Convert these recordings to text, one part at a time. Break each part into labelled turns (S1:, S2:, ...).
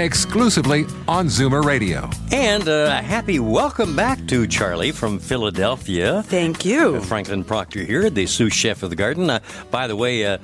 S1: exclusively on Zoomer Radio.
S2: And uh, a happy welcome back to Charlie from Philadelphia.
S3: Thank you.
S2: Franklin Proctor here, the sous chef of the garden. Uh, by the way, uh,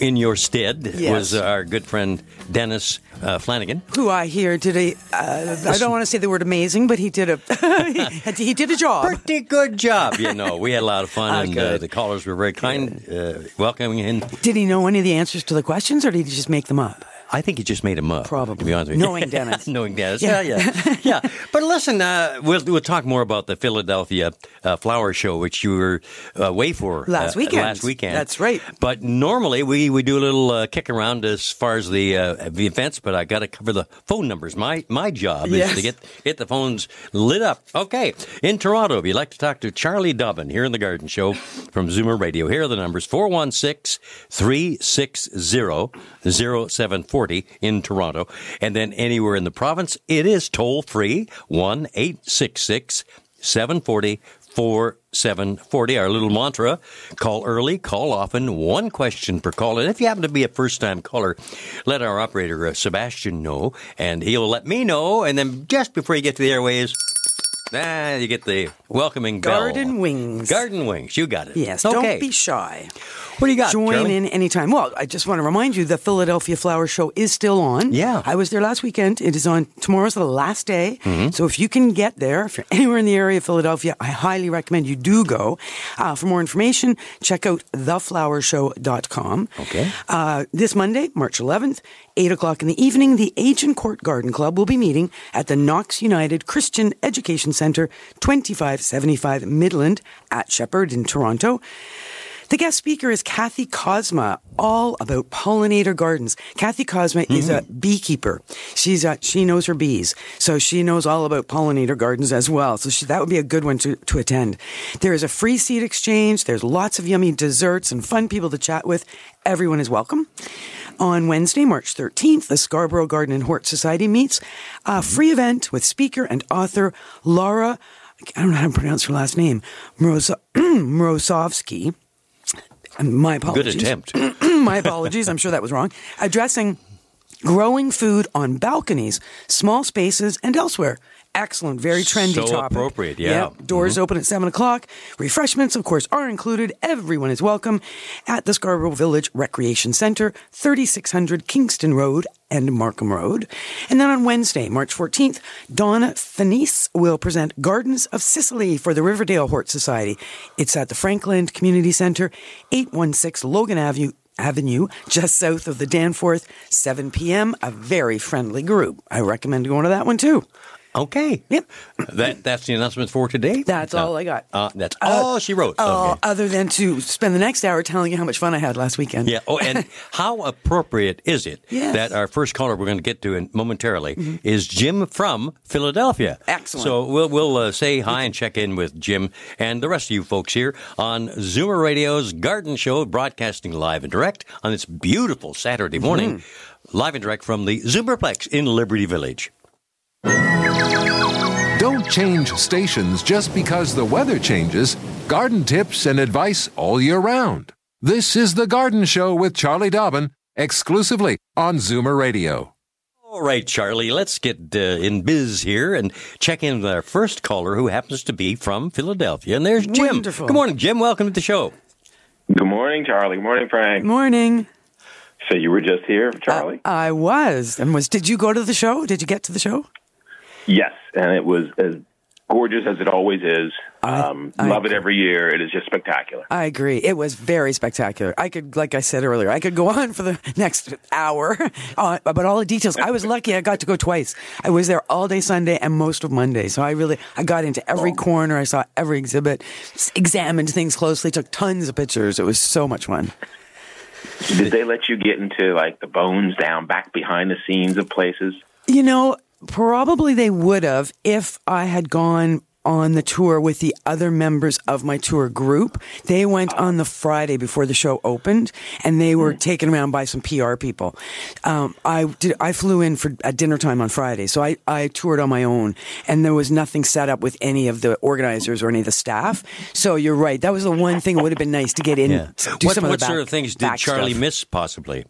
S2: in your stead
S3: Yes.
S2: was our good friend Dennis uh, Flanagan.
S3: Who I hear did a, uh, I don't want to say the word amazing, but he did a, he, he did a job.
S2: Pretty good job, you know. We had a lot of fun, and uh, the callers were very kind, uh, welcoming. him.
S3: Did he know any of the answers to the questions or did he just make them up?
S2: I think he just made him up.
S3: Probably.
S2: to be honest with you.
S3: Knowing Dennis.
S2: Knowing Dennis.
S3: Yeah.
S2: Yeah, yeah, yeah. But listen, uh, we'll we'll talk more about the Philadelphia uh, Flower Show, which you were uh, away for
S3: Last
S2: uh,
S3: weekend.
S2: Last weekend.
S3: That's right.
S2: But normally we, we do a little uh, kick around as far as the uh, the events, but I got to cover the phone numbers. My my job
S3: Yes.
S2: is to get get the phones lit up. Okay, in Toronto, if you'd like to talk to Charlie Dobbin here in the Garden Show from Zoomer Radio, here are the numbers: 416-360-0740 in Toronto, and then anywhere in the province, it is toll free one eight six six seven forty. 4740, our little mantra. Call early, call often, one question per call. And if you happen to be a first time caller, let our operator, uh, Sebastian, know, and he'll let me know. And then just before you get to the airways, ah, you get the welcoming bell.
S3: Garden wings.
S2: Garden wings, you got it.
S3: Yes,
S2: okay.
S3: don't be shy.
S2: What do you got?
S3: Join
S2: Charlie?
S3: in anytime. Well, I just want to remind you the Philadelphia Flower Show is still on.
S2: Yeah.
S3: I was there last weekend. It is on tomorrow's the last day.
S2: Mm-hmm.
S3: So if you can get there, if you're anywhere in the area of Philadelphia, I highly recommend you do go. Uh, for more information, check out theflowershow.com.
S2: Okay.
S3: Uh, this Monday, March 11th, 8 o'clock in the evening, the Agincourt Garden Club will be meeting at the Knox United Christian Education Center, 2575 Midland at Sheppard in Toronto. The guest speaker is Kathy Cosma, all about pollinator gardens. Kathy Cosma is a mm-hmm. beekeeper. She's a, she knows her bees, so she knows all about pollinator gardens as well. So she, that would be a good one to, to attend. There is a free seed exchange. There's lots of yummy desserts and fun people to chat with. Everyone is welcome. On Wednesday, March 13th, the Scarborough Garden and Hort Society meets a mm-hmm. free event with speaker and author Laura. I don't know how to pronounce her last name. Mrozo- Mrosovsky. My apologies.
S2: Good attempt.
S3: My apologies. I'm sure that was wrong. Addressing growing food on balconies, small spaces, and elsewhere. Excellent, very trendy
S2: So
S3: topic.
S2: appropriate, yeah.
S3: Yep. Doors mm-hmm. open at seven o'clock. Refreshments, of course, are included. Everyone is welcome at the Scarborough Village Recreation Center, 3600 Kingston Road and Markham Road. And then on Wednesday, March 14th, Donna Finis will present Gardens of Sicily for the Riverdale Hort Society. It's at the Frankland Community Center, 816 Logan Avenue. Avenue, just south of the Danforth, 7 p.m. A very friendly group. I recommend going to that one too.
S2: Okay.
S3: Yep.
S2: That That's the announcement for today?
S3: That's
S2: Uh,
S3: all I got.
S2: Uh, that's all she wrote.
S3: Oh,
S2: Okay.
S3: other than to spend the next hour telling you how much fun I had last weekend.
S2: Yeah. Oh, and how appropriate is it
S3: Yes.
S2: that our first caller we're going to get to in momentarily is Jim from Philadelphia?
S3: Excellent.
S2: So we'll we'll uh, say hi and check in with Jim and the rest of you folks here on Zoomer Radio's Garden Show, broadcasting live and direct on this beautiful Saturday morning, live and direct from the Zoomerplex in Liberty Village.
S1: Don't change stations just because the weather changes. Garden tips and advice all year round. This is The Garden Show with Charlie Dobbin, exclusively on Zoomer Radio.
S2: All right, Charlie, let's get uh, in biz here and check in with our first caller who happens to be from Philadelphia. And there's Jim.
S3: Wonderful.
S2: Good morning, Jim. Welcome to the show.
S4: Good morning, Charlie. Good morning, Frank.
S3: Morning.
S4: So you were just here, Charlie?
S3: I was. And was did you go to the show? Did you get to the show?
S4: Yes, and it was as gorgeous as it always is.
S3: I-
S4: Um,
S3: I
S4: love it every year. It is just spectacular.
S3: I agree. It was very spectacular. I could, like I said earlier, I could go on for the next hour uh, about all the details. I was lucky; I got to go twice. I was there all day Sunday and most of Monday, so I really I got into every corner. I saw every exhibit, examined things closely, took tons of pictures. It was so much fun.
S4: Did they let you get into like the bones down back behind the scenes of places?
S3: You know, Probably they would have if I had gone on the tour with the other members of my tour group. They went on the Friday before the show opened, and they were taken around by some PR people. Um, I did. I flew in for at dinner time on Friday, so I, I toured on my own, and there was nothing set up with any of the organizers or any of the staff. So you're right. That was the one thing. It would have been nice to get in.
S2: Yeah.
S3: Do
S2: what
S3: some of
S2: what sort of things did Charlie
S3: stuff.
S2: miss, possibly?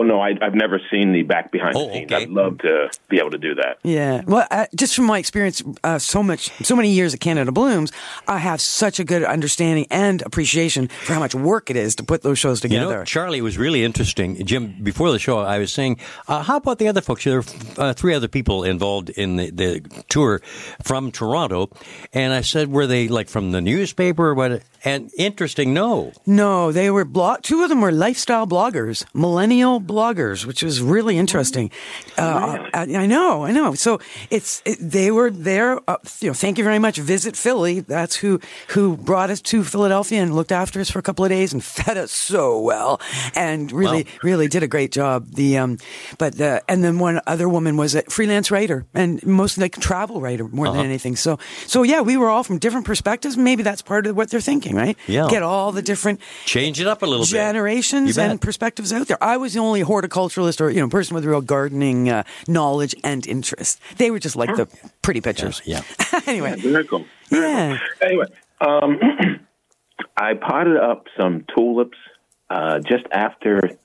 S4: Oh no, I, I've never seen the back behind
S2: Oh,
S4: the scenes.
S2: okay.
S4: I'd love to be able to do that.
S3: Yeah. Well, uh, just from my experience, uh, so much, so many years at Canada Blooms, I have such a good understanding and appreciation for how much work it is to put those shows together.
S2: You
S3: together.
S2: know, Charlie was really interesting. Jim, before the show, I was saying, uh, how about the other folks? There are uh, three other people involved in the, the tour from Toronto. And I said, were they like from the newspaper or what? And interesting, no.
S3: no, they were blog. Two of them were lifestyle bloggers, millennial bloggers, which was really interesting. Uh, I, I know, I know. So it's it, they were there. Uh, you know, thank you very much. Visit Philly. That's who who brought us to Philadelphia and looked after us for a couple of days and fed us so well and really
S2: Wow.
S3: really did a great job. The um, but the and then one other woman was a freelance writer and mostly like travel writer more
S2: Uh-huh.
S3: than anything. So so yeah, we were all from different perspectives. Maybe that's part of what they're thinking, right?
S2: Yeah.
S3: Get all the different
S2: Change it up a little bit.
S3: generations
S2: You bet.
S3: and perspectives out there. I was the only horticulturalist or you know person with real gardening uh, knowledge and interest. They were just like the pretty pictures.
S2: Yeah.
S3: anyway,
S4: Very cool. Very
S3: Yeah.
S4: cool. Anyway, um, I potted up some tulips uh, just after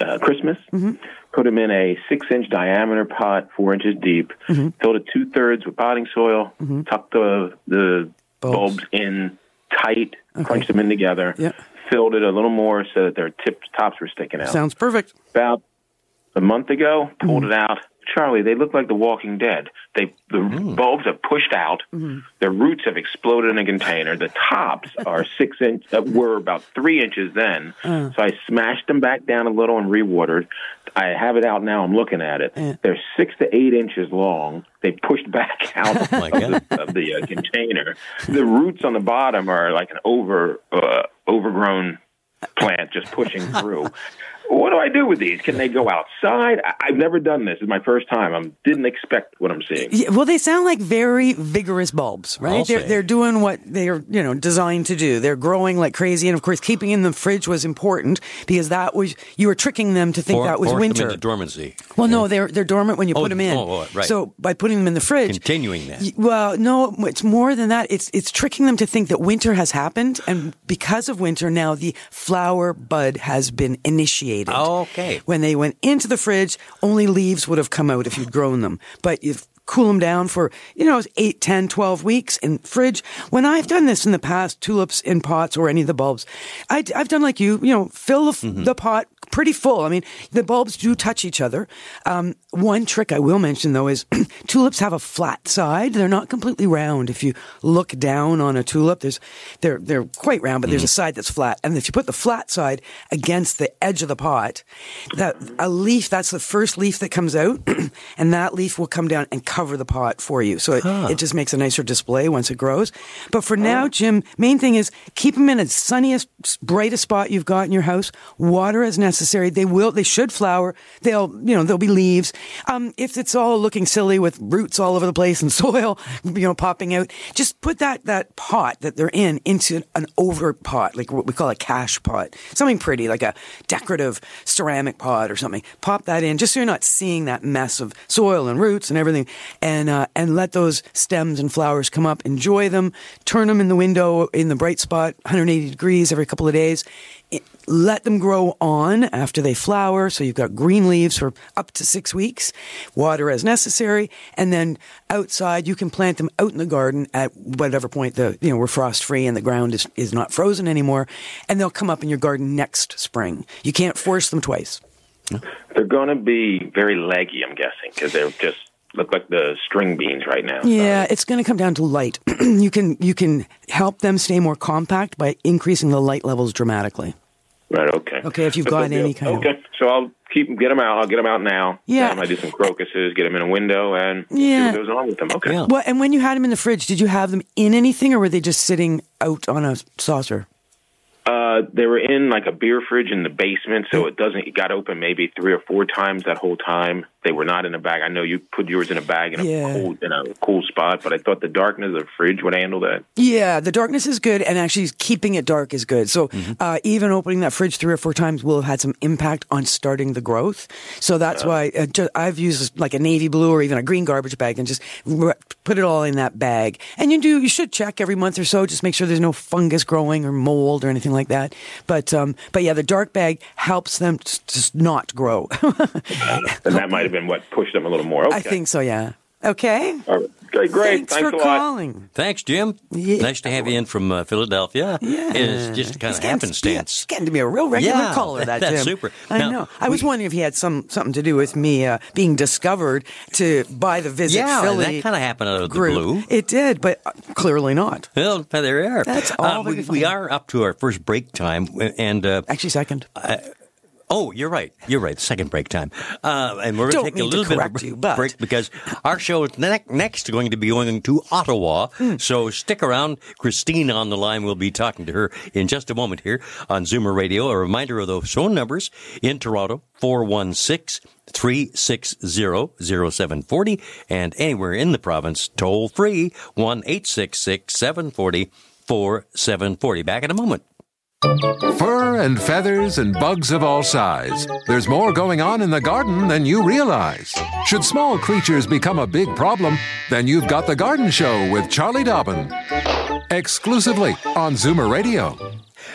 S4: uh, Christmas.
S3: Mm-hmm.
S4: Put them in a six-inch diameter pot, four inches deep.
S3: Mm-hmm.
S4: Filled it two-thirds with potting soil. Tucked the the
S3: Bulbs.
S4: bulbs, in tight. Crunched them in together.
S3: Yeah.
S4: Filled it a little more so that their tips tops were sticking out.
S3: sounds perfect.
S4: about a month ago, pulled
S3: Mm-hmm.
S4: it out. Charlie, they look like The Walking Dead. They the
S3: Mm.
S4: bulbs have pushed out.
S3: Mm-hmm.
S4: Their roots have exploded in a container. The tops are six inch. Uh, were about three inches then.
S3: Uh.
S4: So I smashed them back down a little and rewatered. I have it out now. I'm looking at it.
S3: Yeah.
S4: They're six to eight inches long. They pushed back out
S2: my
S4: of the, of the uh, container. The roots on the bottom are like an over uh, overgrown plant just pushing through. What do I do with these? Can they go outside? I, I've never done this. It's my first time. I didn't expect what I'm seeing.
S3: Yeah, well, they sound like very vigorous bulbs, right?
S2: I'll
S3: they're
S2: say.
S3: they're doing what they're you know designed to do. They're growing like crazy, and of course, keeping in the fridge was important because that was you were tricking them to think
S2: Or-
S3: that was
S2: force them
S3: winter.
S2: into dormancy.
S3: Well, no, they're they're dormant when you
S2: Oh,
S3: put them in.
S2: oh, oh, right.
S3: So by putting them in the fridge,
S2: Continuing that.
S3: Y- Well, no, it's more than that. It's it's tricking them to think that winter has happened, and because of winter, now the flower bud has been initiated.
S2: Okay.
S3: When they went into the fridge, only leaves would have come out if you'd grown them, but if cool them down for, you know, 8, 10, 12 weeks in fridge. When I've done this in the past, tulips in pots or any of the bulbs, I, have done like you, you know, fill the,
S2: Mm-hmm.
S3: the pot pretty full. I mean, the bulbs do touch each other. Um, one trick I will mention though is tulips have a flat side. They're not completely round. If you look down on a tulip, there's they're they're quite round, but there's a side that's flat. And if you put the flat side against the edge of the pot, that a leaf that's the first leaf that comes out, and that leaf will come down and cover the pot for you. So it, it just makes a nicer display once it grows. But for now, Jim, main thing is keep them in the sunniest, brightest spot you've got in your house. Water as necessary. They will. They should flower. They'll you know there'll be leaves. Um, if it's all looking silly with roots all over the place and soil, you know, popping out, just put that that pot that they're in into an over pot, like what we call a cachepot, something pretty, like a decorative ceramic pot or something. Pop that in, just so you're not seeing that mess of soil and roots and everything, and uh, and let those stems and flowers come up. Enjoy them. Turn them in the window in the bright spot, 180 degrees every couple of days. Let them grow on after they flower. So you've got green leaves for up to six weeks, water as necessary, and then outside you can plant them out in the garden at whatever point the you know we're frost free and the ground is, is not frozen anymore, and they'll come up in your garden next spring. You can't force them twice.
S4: They're going to be very leggy, I'm guessing, because they're just look like the string beans right now.
S3: Yeah, it's going to come down to light. you can you can help them stay more compact by increasing the light levels dramatically.
S4: Right. Okay.
S3: Okay, if you've
S4: But
S3: got any kind of-
S4: Okay. So I'll keep get them out. I'll get them out now.
S3: Yeah.
S4: Um, I do some crocuses, get them in a window, and
S3: Yeah.
S4: see what goes on with them. Okay.
S2: Yeah.
S3: Well, and when you had them in the fridge, did you have them in anything, or were they just sitting out on a saucer?
S4: Uh, they were in like a beer fridge in the basement, so it doesn't. It got open maybe three or four times that whole time. They were not in a bag. I know you put yours in a bag in a
S3: Yeah.
S4: cool in a cool spot, but I thought the darkness of the fridge would handle that.
S3: Yeah, the darkness is good, and actually keeping it dark is good. So
S2: Mm-hmm.
S3: uh, even opening that fridge three or four times will have had some impact on starting the growth. So that's why uh, ju- I've used like a navy blue or even a green garbage bag and just put it all in that bag. And you do you should check every month or so, just make sure there's no fungus growing or mold or anything like that. But um, but yeah, the dark bag helps them just not grow.
S4: And that might have been what pushed them a little more. Okay.
S3: I think so. Yeah. Okay.
S4: All right. Okay, great.
S3: Thanks,
S4: Thanks,
S3: for
S4: a lot.
S3: calling.
S2: Thanks, Jim.
S3: Yeah.
S2: Nice to have you in from uh, Philadelphia.
S3: Yeah,
S2: It's just kind
S3: He's
S2: of
S3: getting-
S2: happenstance.
S3: He's getting to be a real regular
S2: Yeah,
S3: caller. That
S2: that's
S3: Jim.
S2: super.
S3: I
S2: Now,
S3: know. I was
S2: we-
S3: wondering if he had some something to do with me uh, being discovered to buy the visit
S2: Yeah, and
S3: Philly.
S2: that kind of happened out of the blue.
S3: It did, but uh, clearly not.
S2: Well, there we are.
S3: That's all
S2: Uh, we, we are up to our first break time, and uh,
S3: Actually, second.
S2: Oh, you're right. You're right. Second break time, uh, and we're going to take a little bit of a
S3: but-
S2: break because our show is ne- next going to be going to Ottawa.
S3: Hmm.
S2: So stick around. Christine on the line. We'll be talking to her in just a moment here on Zoomer Radio. A reminder of those phone numbers in Toronto: 416 360 0740 and anywhere in the province, toll free 1 866 740 4740. Back in a moment.
S1: Fur and feathers and bugs of all size. There's more going on in the garden than you realize. Should small creatures become a big problem, then you've got The Garden Show with Charlie Dobbin. Exclusively on Zoomer Radio.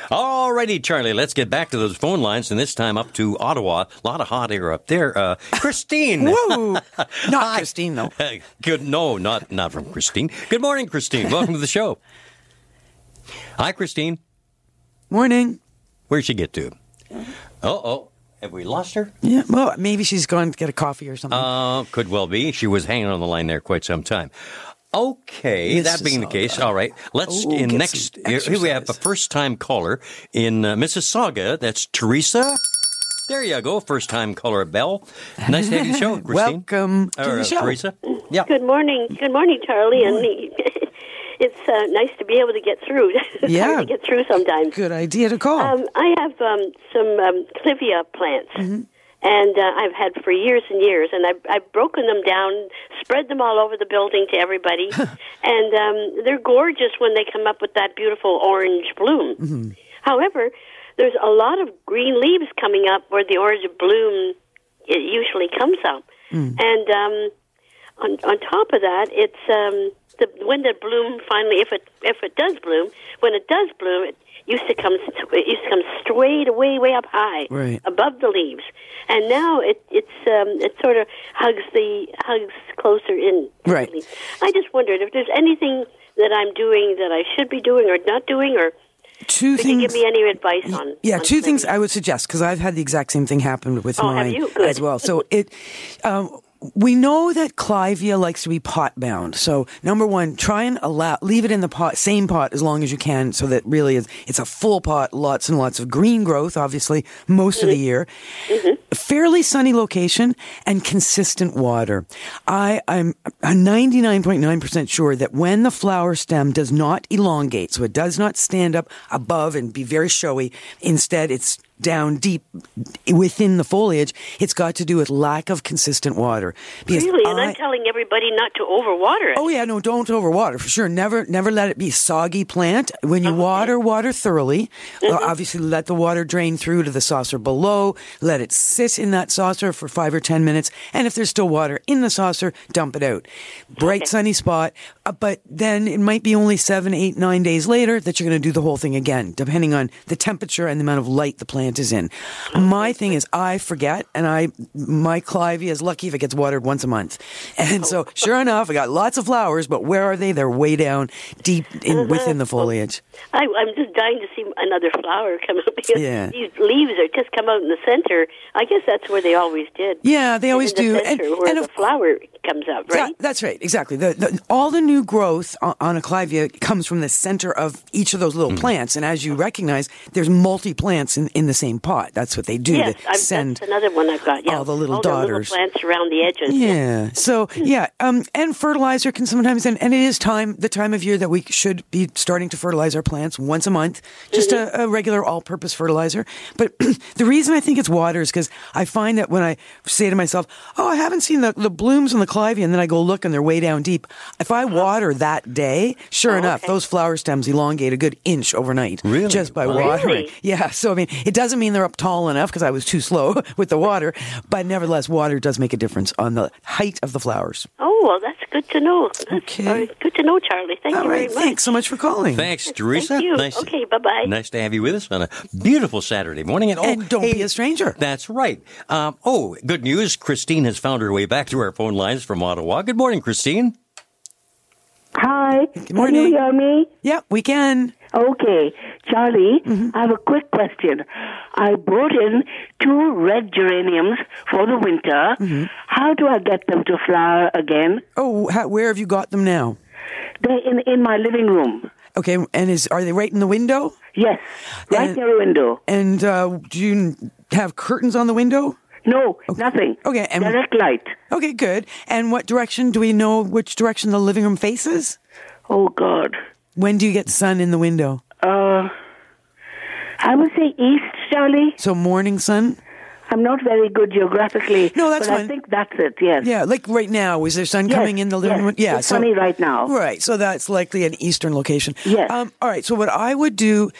S2: Alrighty, Charlie, let's get back to those phone lines, and this time up to Ottawa. A lot of hot air up there. Uh, Christine.
S3: Woo! Not
S2: Hi.
S3: Christine, though.
S2: Good. No, not not from Christine. Good morning, Christine. Welcome to the show. Hi, Christine.
S3: Morning.
S2: Where'd she get to? Oh, oh, have we lost her?
S3: Yeah. Well, maybe she's gone to get a coffee or something.
S2: Uh, could well be. She was hanging on the line there quite some time. Okay, that being the case, all right. Let's
S3: Oh,
S2: in next. Here here we have a first-time caller in uh, Mississauga. That's Teresa. There you go, first-time caller Bell. Nice to have you on the show, Christine.
S3: Welcome to
S2: Or,
S3: the
S2: uh,
S3: show.
S2: Teresa. Yeah.
S5: Good morning. Good morning, Charlie. And it's uh, nice to be able to get through.
S3: Yeah.
S5: to get through sometimes.
S3: Good idea to call.
S5: Um, I have um, some um, clivia plants,
S3: Mm-hmm.
S5: and uh, I've had for years and years, and I've, I've broken them down, spread them all over the building to everybody, and um, they're gorgeous when they come up with that beautiful orange bloom.
S3: Mm-hmm.
S5: However, there's a lot of green leaves coming up where the orange bloom it usually comes up,
S3: Mm.
S5: and um, on on top of that, it's um, the when the bloom finally, if it if it does bloom, when it does bloom, it used to come it used to come straight away way up high
S3: Right.
S5: above the leaves, and now it it's um, it sort of hugs the hugs closer in.
S3: Right.
S5: I just wondered if there's anything that I'm doing that I should be doing or not doing, or
S3: two
S5: could you
S3: things.
S5: give me any advice on?
S3: Yeah,
S5: on
S3: two things? I would suggest because I've had the exact same thing happen with
S5: Oh,
S3: mine as well. So it, um, we know that clivia likes to be pot bound. So number one, try and allow leave it in the pot, same pot as long as you can, so that really is it's a full pot, lots and lots of green growth, obviously most of the mm-hmm. year. Mm-hmm. Fairly sunny location and consistent water. I, I'm 99.9% sure that when the flower stem does not elongate, so it does not stand up above and be very showy, instead it's down deep within the foliage, it's got to do with lack of consistent water. Because
S5: Really, and
S3: I-
S5: I'm telling everybody not to overwater it.
S3: Oh yeah, no, don't overwater for sure. Never, never let it be soggy plant. When you water, water thoroughly. Uh, obviously, let the water drain through to the saucer below. Let it sit in that saucer for five or ten minutes, and if there's still water in the saucer, dump it out. Bright sunny spot, uh, but then it might be only seven, eight, nine days later that you're going to do the whole thing again, depending on the temperature and the amount of light the plant is in. My thing is, I forget, and I my clivia is lucky if it gets watered once a month, and so oh. sure enough, I got lots of flowers, but where are they? They're way down deep in uh-huh. within the foliage.
S5: I, I'm just dying to see another flower come up because
S3: Yeah.
S5: these leaves are just come out in the center. I guess that's where they always did.
S3: Yeah, they always
S5: in the
S3: do, and,
S5: where
S3: and
S5: the
S3: of
S5: flower comes out, right?
S3: Yeah, that's right, exactly. The, the, all the new growth on, on a clivia comes from the center of each of those little hmm. plants, and as you recognize, there's multi plants in, in the same pot. That's what they do.
S5: Yes,
S3: they
S5: I've,
S3: send
S5: that's another one I've got. Yeah,
S3: all the little
S5: all
S3: daughters.
S5: The little plants around the edges.
S3: Yeah. So yeah, um, and fertilizer can sometimes, and, and it is time the time of year that we should be starting to fertilize our plants once a month, just a, a regular all-purpose fertilizer. But the reason I think it's water is because I find that when I say to myself, "Oh, I haven't seen the, the blooms on the clivia," and then I go look and they're way down deep. If I water that day, sure
S5: Oh,
S3: enough,
S5: okay.
S3: those flower stems elongate a good inch overnight,
S2: Really?
S3: just by
S2: Wow.
S3: watering.
S5: Really?
S3: Yeah. So I mean, it doesn't mean they're up tall enough because I was too slow with the water, but nevertheless, water does make a difference on the height of the flowers.
S5: Oh well, that's good to know. That's
S3: Okay.
S5: very good to know, Charlie. Thank
S3: All
S5: you
S3: right.
S5: very much.
S3: Thanks so much for calling.
S2: Thanks, Teresa.
S5: Thank you.
S2: Nice
S5: Okay, bye-bye.
S2: Nice to have you with us on a beautiful Saturday morning. And, oh,
S3: And don't
S2: hey,
S3: be a stranger.
S2: That's right. Um, oh, good news. Christine has found her way back to our phone lines from Ottawa. Good morning, Christine.
S6: Hi.
S3: Good morning.
S6: Can you hear me?
S3: Yep, we can.
S6: Okay. Charlie,
S3: Mm-hmm.
S6: I have a quick question. I brought in two red geraniums for the winter.
S3: Mm-hmm.
S6: How do I get them to flower again?
S3: Oh, how, where have you got them now?
S6: They're in, in my living room.
S3: Okay, and is are they right in the window?
S6: Yes, right
S3: And-
S6: near the window.
S3: And uh, do you have curtains on the window?
S6: No, nothing.
S3: Okay, and-
S6: Direct light.
S3: Okay, good. And what direction do we know which direction the living room faces?
S6: Oh, God.
S3: When do you get sun in the window?
S6: Uh, I would say east, Charlie.
S3: So morning sun?
S6: I'm not very good geographically.
S3: No, that's
S6: but
S3: fine.
S6: I think that's it, yes.
S3: Yeah, like right now. Is there sun
S6: Yes,
S3: coming in the living
S6: yes.
S3: room? Yeah,
S6: It's sunny right now.
S3: Right, so that's likely an eastern location.
S6: Yes.
S3: Um, all right, so what I would do,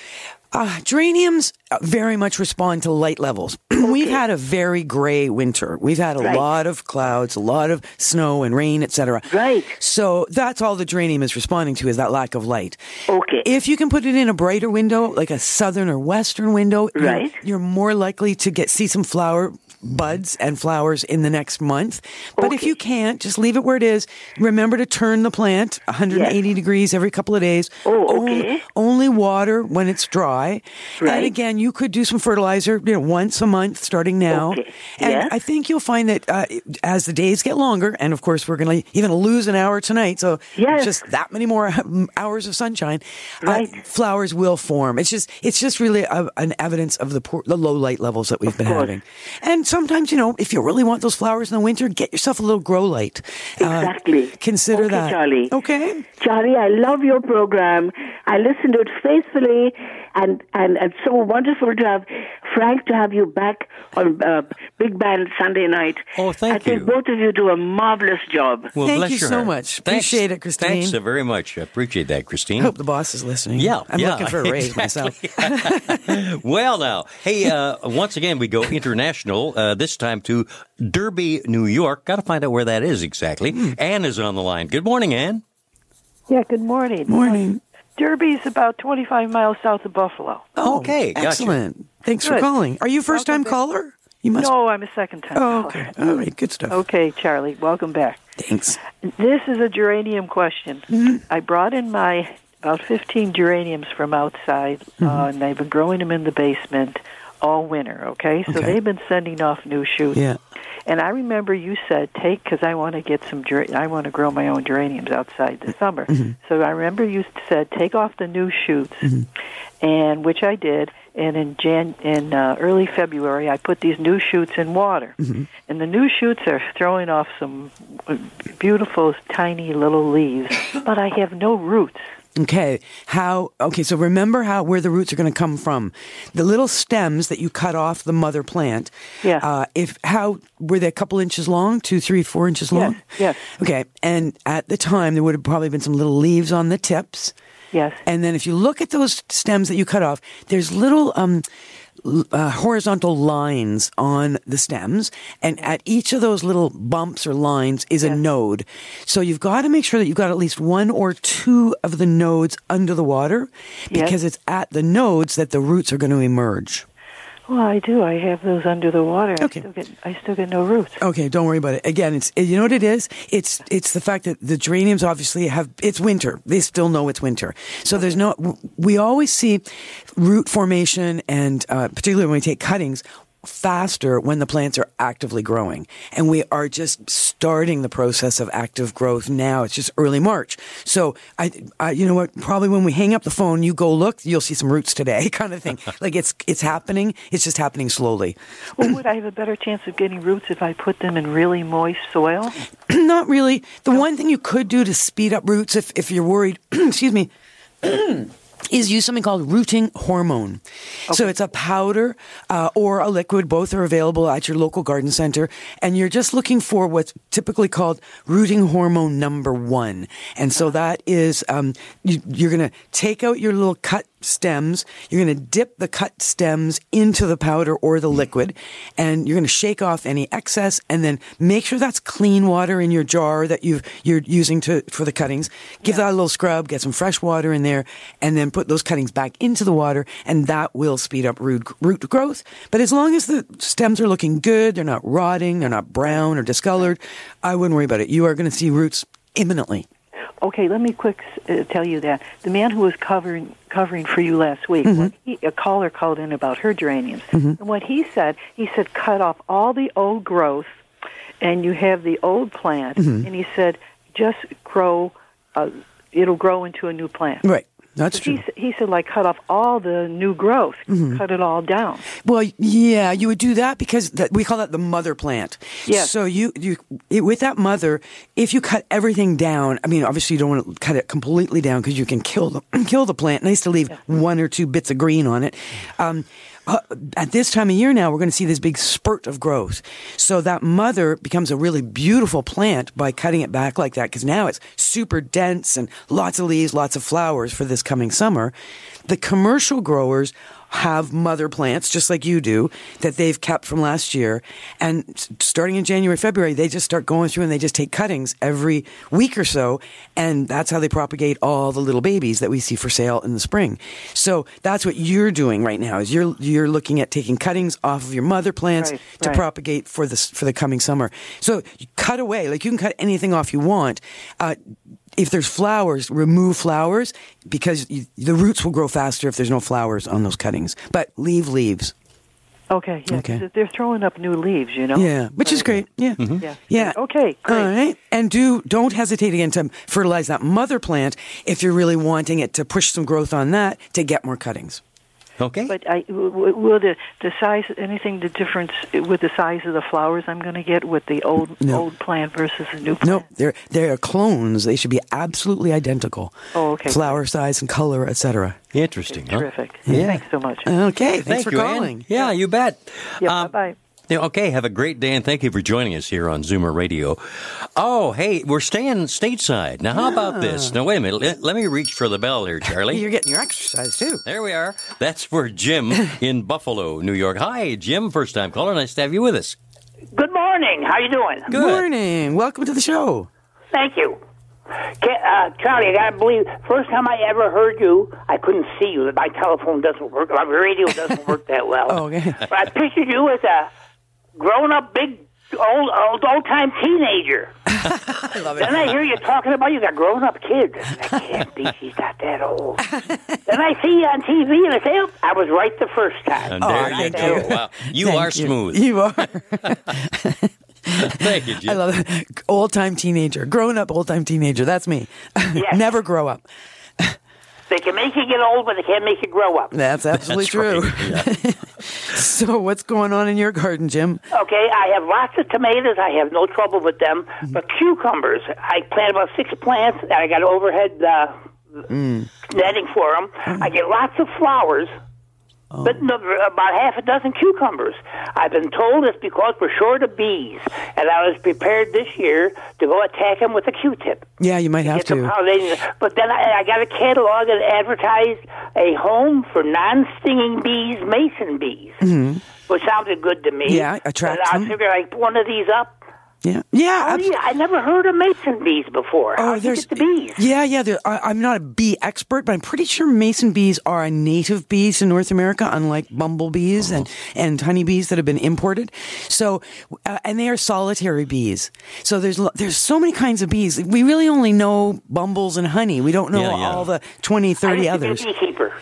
S3: uh, geraniums uh, very much respond to light levels. We've had a very gray winter. We've had a
S6: Right.
S3: lot of clouds, a lot of snow and rain, etc.
S6: Right.
S3: So that's all the geranium is responding to is that lack of light.
S6: Okay.
S3: If you can put it in a brighter window, like a southern or western window, you're-
S6: Right.
S3: you're, more likely to get see some flower buds and flowers in the next month. But if you can't, just leave it where it is. Remember to turn the plant 180 degrees every couple of days.
S6: Oh,
S3: Only-
S6: okay.
S3: Only, water when it's dry.
S6: Right.
S3: And again, you could do some fertilizer, you know, once a month starting now.
S6: Okay.
S3: And
S6: Yes.
S3: I think you'll find that uh, as the days get longer, and of course we're going to even lose an hour tonight, so
S6: Yes.
S3: just that many more hours of sunshine, uh,
S6: Right.
S3: flowers will form. It's just it's just really a, an evidence of the poor, the low light levels that we've been
S6: course.
S3: having. And sometimes, you know, if you really want those flowers in the winter, get yourself a little grow light. Uh,
S6: Exactly.
S3: consider
S6: Okay,
S3: that.
S6: Charlie.
S3: Okay.
S6: Charlie, I love your program. I listen to it faithfully, and, and it's so wonderful to have Frank to have you back on uh, Big Band Sunday night.
S2: Oh, thank
S6: I think both of you do a marvelous job.
S2: Well,
S3: Thank
S2: bless
S3: you so
S2: heart.
S3: much.
S2: Thanks.
S3: Appreciate it, Christine.
S2: Thanks so very much. I appreciate that, Christine.
S3: I hope the boss is listening.
S2: Yeah,
S3: I'm
S2: yeah,
S3: looking for a raise myself.
S2: well, now, hey, uh, once again, we go international, uh, this time to Derby, New York. Got to find out where that is exactly.
S3: Hmm.
S2: Anne is on the line. Good morning, Anne.
S7: Yeah, good morning.
S3: Morning.
S7: Derby's about 25 miles south of Buffalo.
S2: Okay, gotcha.
S3: Oh, Excellent. Thanks for calling. Are you a first time caller? You must.
S7: No, I'm a second time.
S3: Oh,
S7: caller.
S3: okay. All right. Good stuff.
S7: Okay, Charlie, welcome back.
S3: Thanks.
S7: This is a geranium question.
S3: Mm-hmm.
S7: I brought in my about 15 geraniums from outside,
S3: Mm-hmm.
S7: uh, and I've been growing them in the basement all winter, okay? So
S3: Okay.
S7: they've been sending off new shoots.
S3: Yeah.
S7: And I remember you said take because I want to get some. ger- I want to grow my own geraniums outside this summer.
S3: Mm-hmm.
S7: So I remember you said take off the new shoots, and which I did. And in Jan in uh, early February, I put these new shoots in water,
S3: Mm-hmm.
S7: and the new shoots are throwing off some uh, beautiful tiny little leaves, but I have no roots.
S3: Okay. How? Okay. So remember how where the roots are going to come from. The little stems that you cut off the mother plant.
S7: Yeah.
S3: Uh, if how were they a couple inches long? Two, three, four inches long.
S7: yes.
S3: Okay. And at the time, there would have probably been some little leaves on the tips.
S7: Yes.
S3: And then if you look at those stems that you cut off, there's little um, uh, horizontal lines on the stems, and at each of those little bumps or lines is a node. So you've got to make sure that you've got at least one or two of the nodes under the water,
S7: Yes.
S3: because it's at the nodes that the roots are going to emerge.
S7: Well, I do. I have those under the water.
S3: Okay.
S7: I still get. I still get no roots.
S3: Okay, don't worry about it. Again, it's you know what it is. It's it's the fact that the geraniums obviously have it's winter. They still know it's winter, so there's no. We always see root formation, and uh, particularly when we take cuttings. Faster when the plants are actively growing. And we are just starting the process of active growth now. It's just early March. So I, I you know what, probably when we hang up the phone, you go look, you'll see some roots today kind of thing. like it's, it's happening. It's just happening slowly.
S7: Well, would I have a better chance of getting roots if I put them in really moist soil?
S3: Not really. The one thing you could do to speed up roots if, if you're worried, excuse me, is use something called rooting hormone. So it's a powder uh, or a liquid. Both are available at your local garden center. And you're just looking for what's typically called rooting hormone number one. And so that is, um, you, you're going to take out your little cut stems. You're going to dip the cut stems into the powder or the liquid, and you're going to shake off any excess, and then make sure that's clean water in your jar that you you're using to for the cuttings. Give that a little scrub, get some fresh water in there, and then put those cuttings back into the water, and that will speed up root root growth. But as long as the stems are looking good, they're not rotting, they're not brown or discolored, I wouldn't worry about it. You are going to see roots imminently.
S7: Okay, let me quick uh, tell you that the man who was covering covering for you last week,
S3: Mm-hmm.
S7: he, a caller called in about her geraniums, and what he said, he said cut off all the old growth, and you have the old plant,
S3: Mm-hmm.
S7: and he said just grow, uh, it'll grow into a new plant.
S3: Right. That's
S7: He,
S3: true.
S7: s- he said like cut off all the new growth,
S3: Mm-hmm.
S7: cut it all down.
S3: Well, yeah, you would do that because that, we call that the mother plant.
S7: Yes.
S3: So you you it, with that mother, if you cut everything down, I mean, obviously you don't want to cut it completely down because you can kill the kill the plant. Nice to leave one or two bits of green on it. Um, uh, at this time of year now, we're going to see this big spurt of growth. So that mother becomes a really beautiful plant by cutting it back like that because now it's super dense and lots of leaves, lots of flowers for this coming summer. The commercial growers have mother plants just like you do that they've kept from last year. And starting in January February they just start going through and they just take cuttings every week or so. And that's how they propagate all the little babies that we see for sale in the spring. So that's what you're doing right now is you're you're looking at taking cuttings off of your mother plants
S7: Right,
S3: to
S7: right.
S3: propagate for this for the coming summer. So cut away like you can cut anything off you want. Uh, if there's flowers, remove flowers because you, the roots will grow faster if there's no flowers on those cuttings. But leave leaves.
S7: Okay, yeah, 'cause
S3: Okay.
S7: they're throwing up new leaves, you know.
S3: Yeah, which is great. Yeah. Mm-hmm. Mm-hmm.
S7: Yeah.
S3: Yeah.
S7: Okay, great.
S3: All right. And do don't hesitate again to fertilize that mother plant if you're really wanting it to push some growth on that to get more cuttings.
S2: Okay.
S7: But I w- w- will the the size anything the difference with the size of the flowers I'm going to get with the old
S3: No.
S7: old plant versus the new plant?
S3: No, they're they're clones. They should be absolutely identical.
S7: Oh, okay.
S3: Flower size and color, etc.
S2: Interesting. huh?
S7: Terrific.
S2: Yeah.
S7: Thanks so much.
S3: Okay. Thanks
S2: Thank
S3: for
S2: you, Ann.
S3: calling.
S2: Yeah, you bet.
S7: yeah,
S2: Um,
S7: bye bye.
S2: Yeah, Okay, have a great day and thank you for joining us here on Zoomer Radio. Oh, hey, we're staying stateside. Now, how about this? Now, wait a minute. Let, let me reach for the bell here, Charlie.
S3: You're getting your exercise too.
S2: There we are. That's for Jim in Buffalo, New York. Hi, Jim, first time caller. Nice to have you with us.
S8: Good morning. How you doing?
S2: Good.
S3: Morning. Welcome to the show.
S8: Thank you. Uh, Charlie, I gotta believe, first time I ever heard you, I couldn't see you. My telephone doesn't work. My radio doesn't work that well.
S3: Oh, okay.
S8: But I pictured you as a grown-up, big, old, old, old-time teenager.
S3: I love it.
S8: Then I hear you talking about you got grown-up kids. I can't be. She's not that old. then I see you on TV, and I say, oh, I was right the first time.
S2: And
S3: Oh,
S2: there you go.
S3: you.
S2: Wow. You
S3: Thank
S2: are smooth.
S3: You are.
S2: Thank you, Jim.
S3: I love it. Old time teenager, grown up old time teenager. That's me.
S8: Yes.
S3: Never grow up.
S8: They can make you get old, but they can't make you grow up.
S3: That's absolutely
S2: That's
S3: true.
S2: right. Yeah.
S3: So, what's going on in your garden, Jim?
S8: Okay, I have lots of tomatoes. I have no trouble with them.
S3: Mm-hmm.
S8: But cucumbers, I plant about six plants, and I got overhead uh,
S3: Mm.
S8: netting for them. I get lots of flowers,
S3: Oh.
S8: but no, about half a dozen cucumbers. I've been told it's because we're short of bees, and I was prepared this year to go attack them with a Q-tip.
S3: Yeah, you might have to.
S8: But then I, I got a catalog that advertised a home for non-stinging bees, mason bees, which sounded good to me.
S3: Mm-hmm. Yeah, attract
S8: And I
S3: them.
S8: figured I'd put one of these up.
S3: Yeah, yeah.
S8: Oh,
S3: abs-
S8: yeah, I never heard of mason bees before. How
S3: Oh,
S8: do you
S3: there's
S8: get the bees?
S3: Yeah, yeah. there- I, I'm not a bee expert, but I'm pretty sure mason bees are a native bees in North America, unlike bumblebees and and honeybees that have been imported. So, uh, and they are solitary bees. So there's there's so many kinds of bees. We really only know bumbles and honey. We don't know
S2: Yeah, yeah.
S3: all the 20, 30
S8: I used to be a
S3: others.
S8: beekeeper.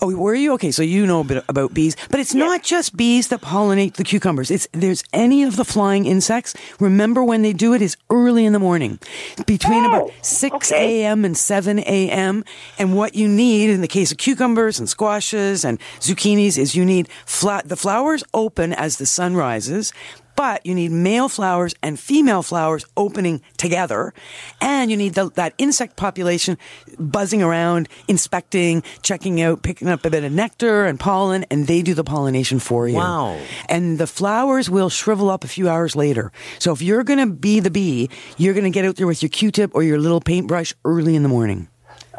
S3: Oh, were you okay? So you know a bit about bees, but it's not just bees that pollinate the cucumbers. It's there's any of the flying insects. Remember when they do it is early in the morning, between
S8: Oh,
S3: about six
S8: okay.
S3: a.m. and seven a.m. And what you need in the case of cucumbers and squashes and zucchinis is you need flat. The flowers open as the sun rises. But you need male flowers and female flowers opening together, and you need the, that insect population buzzing around, inspecting, checking out, picking up a bit of nectar and pollen, and they do the pollination for you.
S2: Wow.
S3: And the flowers will shrivel up a few hours later. So if you're going to be the bee, you're going to get out there with your Q-tip or your little paintbrush early in the morning.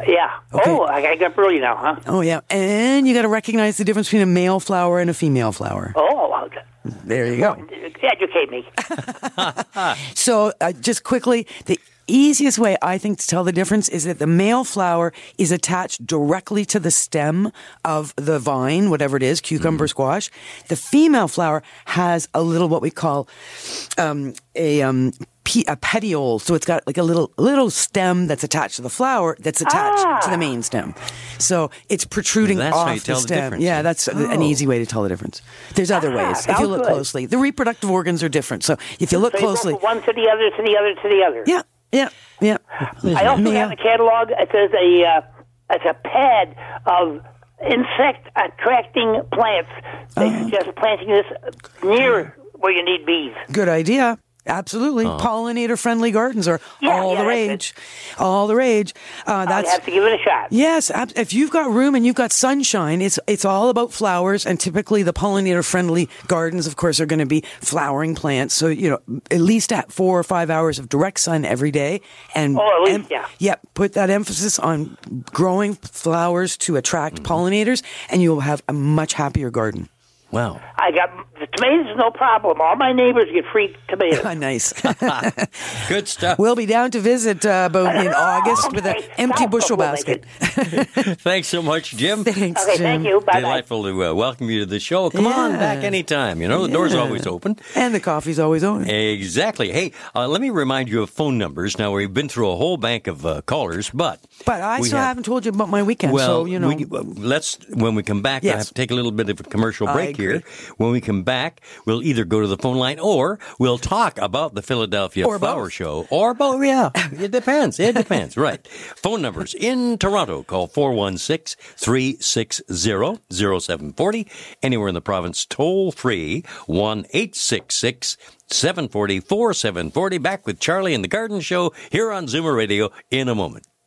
S8: Yeah.
S3: Okay.
S8: Oh, I I got early now, huh?
S3: Oh yeah, and you got to recognize the difference between a male flower and a female flower.
S8: Oh, well,
S3: There you go.
S8: educate me.
S3: So, uh, just quickly, the easiest way I think to tell the difference is that the male flower is attached directly to the stem of the vine, whatever it is, cucumber, squash. The female flower has a little what we call um, a um, pe- a petiole, so it's got like a little little stem that's attached to the flower that's attached to the main stem. So it's protruding
S2: That's how
S3: off
S2: you
S3: the
S2: tell the
S3: stem.
S2: difference,
S3: yeah,
S2: huh?
S3: that's an easy way to tell the difference. There's other
S8: Ah,
S3: ways if you look
S8: good.
S3: closely. The reproductive organs are different, so if you look
S8: So you
S3: closely,
S8: from one to the other, to the other, to the other.
S3: yeah, yeah, yeah.
S8: I also have a catalog. It says a uh, it's a pad of insect attracting plants. They
S3: Uh-huh.
S8: suggest planting this near where you need bees.
S3: Good idea. Absolutely. Pollinator friendly gardens are
S8: Yeah,
S3: all
S8: yeah,
S3: the
S8: that's
S3: rage. All the rage. Uh,
S8: I
S3: that's
S8: have to give it a shot.
S3: Yes, ab- if you've got room and you've got sunshine, it's it's all about flowers and typically the pollinator friendly gardens of course are going to be flowering plants. So, you know, at least at 4 or 5 hours of direct sun every day and
S8: Oh, at least, yeah.
S3: Yep, put that emphasis on growing flowers to attract
S8: Mm-hmm.
S3: pollinators and you'll have a much happier garden.
S2: Wow.
S8: I got the tomatoes, no problem. All my neighbors get free tomatoes.
S3: nice.
S2: Good stuff.
S3: we'll be down to visit uh, about in August with an empty
S8: stop
S3: bushel basket.
S2: Thanks so much, Jim.
S3: Thanks,
S8: okay,
S3: Jim.
S8: thank you. Bye bye.
S2: Delightful to uh, welcome you to the show. Come on
S3: Yeah.
S2: back anytime. You know, the door's always open.
S3: And the coffee's always on.
S2: Exactly. Hey, uh, let me remind you of phone numbers. Now, we've been through a whole bank of uh, callers, but.
S3: But I still
S2: have-
S3: haven't told you about my weekend,
S2: Well,
S3: so you know.
S2: we, uh, let's when we come back. I
S3: Yes.
S2: have to take a little bit of a commercial
S3: I
S2: break here. When we come back, we'll either go to the phone line or we'll talk about the Philadelphia
S3: Or
S2: Flower
S3: both.
S2: Show or both. Yeah, it depends. It depends. right. Phone numbers in Toronto. Call 416-360-0740. Anywhere in the province, toll free one eight six six. 740 4740. Back with Charlie and the Garden Show here on Zoomer Radio in a moment.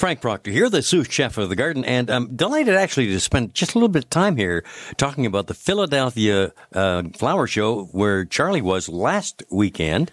S2: Frank Proctor here, the sous chef of the garden, and I'm delighted actually to spend just a little bit of time here talking about the Philadelphia uh, Flower Show where Charlie was last weekend,